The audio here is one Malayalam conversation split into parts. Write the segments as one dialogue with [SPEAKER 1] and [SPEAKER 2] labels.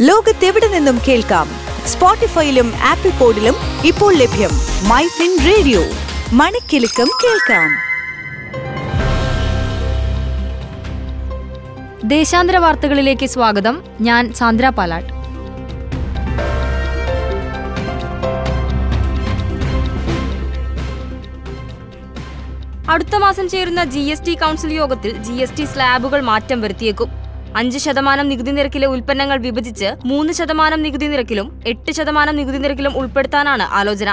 [SPEAKER 1] ലോകത്തെവിടെ നിന്നും കേൾക്കാം? സ്പോട്ടിഫൈയിലും ആപ്പിൾ പോഡിലും ഇപ്പോൾ ലഭ്യം മൈ ഫിൻ റേഡിയോ. മണിക്കെലക്കം കേൾക്കാം.
[SPEAKER 2] ദേശാന്തര വാർത്തകളിലേക്ക് സ്വാഗതം. ഞാൻ സാന്ദ്ര പാലാട്ട്. അടുത്ത മാസം ചേരുന്ന ജി എസ് ടി കൗൺസിൽ യോഗത്തിൽ ജി എസ് ടി സ്ലാബുകൾ മാറ്റം വരുത്തിയേക്കും. അഞ്ച് ശതമാനം നികുതി നിരക്കിലെ ഉൽപ്പന്നങ്ങൾ വിഭജിച്ച് മൂന്ന് ശതമാനം നികുതി നിരക്കിലും എട്ട് ശതമാനം നികുതി നിരക്കിലും ഉൾപ്പെടുത്താനാണ് ആലോചന.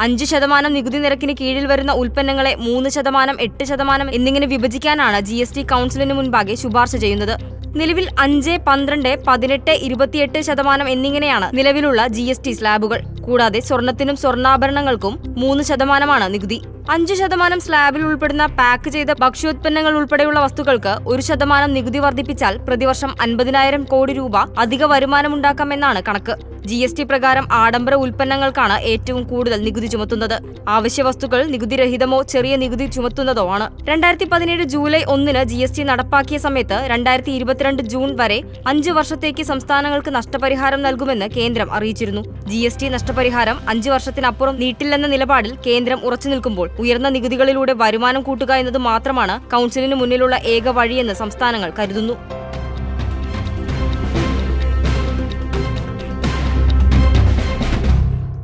[SPEAKER 2] അഞ്ച് ശതമാനം നികുതി നിരക്കിന് കീഴിൽ വരുന്ന ഉൽപ്പന്നങ്ങളെ മൂന്ന് ശതമാനം എട്ട് ശതമാനം എന്നിങ്ങനെ വിഭജിക്കാനാണ് ജി എസ് ടി കൗൺസിലിന് മുൻപാകെ ശുപാർശ ചെയ്യുന്നത്. നിലവിൽ അഞ്ച് പന്ത്രണ്ട് പതിനെട്ട് ഇരുപത്തിയെട്ട് ശതമാനം എന്നിങ്ങനെയാണ് നിലവിലുള്ള ജി എസ് ടി സ്ലാബുകൾ. കൂടാതെ സ്വർണത്തിനും സ്വർണാഭരണങ്ങൾക്കും മൂന്ന് ശതമാനമാണ് നികുതി. അഞ്ച് ശതമാനം സ്ലാബിൽ ഉൾപ്പെടുന്ന പാക്ക് ചെയ്ത ഭക്ഷ്യോത്പന്നങ്ങൾ ഉൾപ്പെടെയുള്ള വസ്തുക്കൾക്ക് ഒരു ശതമാനം നികുതി വർദ്ധിപ്പിച്ചാൽ പ്രതിവർഷം അൻപതിനായിരം കോടി രൂപ അധിക വരുമാനമുണ്ടാക്കാമെന്നാണ് കണക്ക്. ജി എസ് ടി പ്രകാരം ആഡംബര ഉൽപ്പന്നങ്ങൾക്കാണ് ഏറ്റവും കൂടുതൽ നികുതി ചുമത്തുന്നത്. ആവശ്യ വസ്തുക്കൾ നികുതിരഹിതമോ ചെറിയ നികുതി ചുമത്തുന്നതോ ആണ്. രണ്ടായിരത്തി പതിനേഴ് ജൂലൈ ഒന്നിന് ജി എസ് ടി നടപ്പാക്കിയ സമയത്ത് രണ്ടായിരത്തി ഇരുപത്തിരണ്ട് ജൂൺ വരെ അഞ്ച് വർഷത്തേക്ക് സംസ്ഥാനങ്ങൾക്ക് നഷ്ടപരിഹാരം നൽകുമെന്ന് കേന്ദ്രം അറിയിച്ചിരുന്നു. ജി എസ് ടി നഷ്ടപരിഹാരം അഞ്ച് വർഷത്തിനപ്പുറം നീട്ടില്ലെന്ന നിലപാടിൽ കേന്ദ്രം ഉറച്ചു നിൽക്കുമ്പോൾ ഉയർന്ന നികുതികളിലൂടെ വരുമാനം കൂട്ടുക എന്നത് മാത്രമാണ് കൗൺസിലിന് മുന്നിലുള്ള ഏക വഴിയെന്ന് സംസ്ഥാനങ്ങൾ കരുതുന്നു.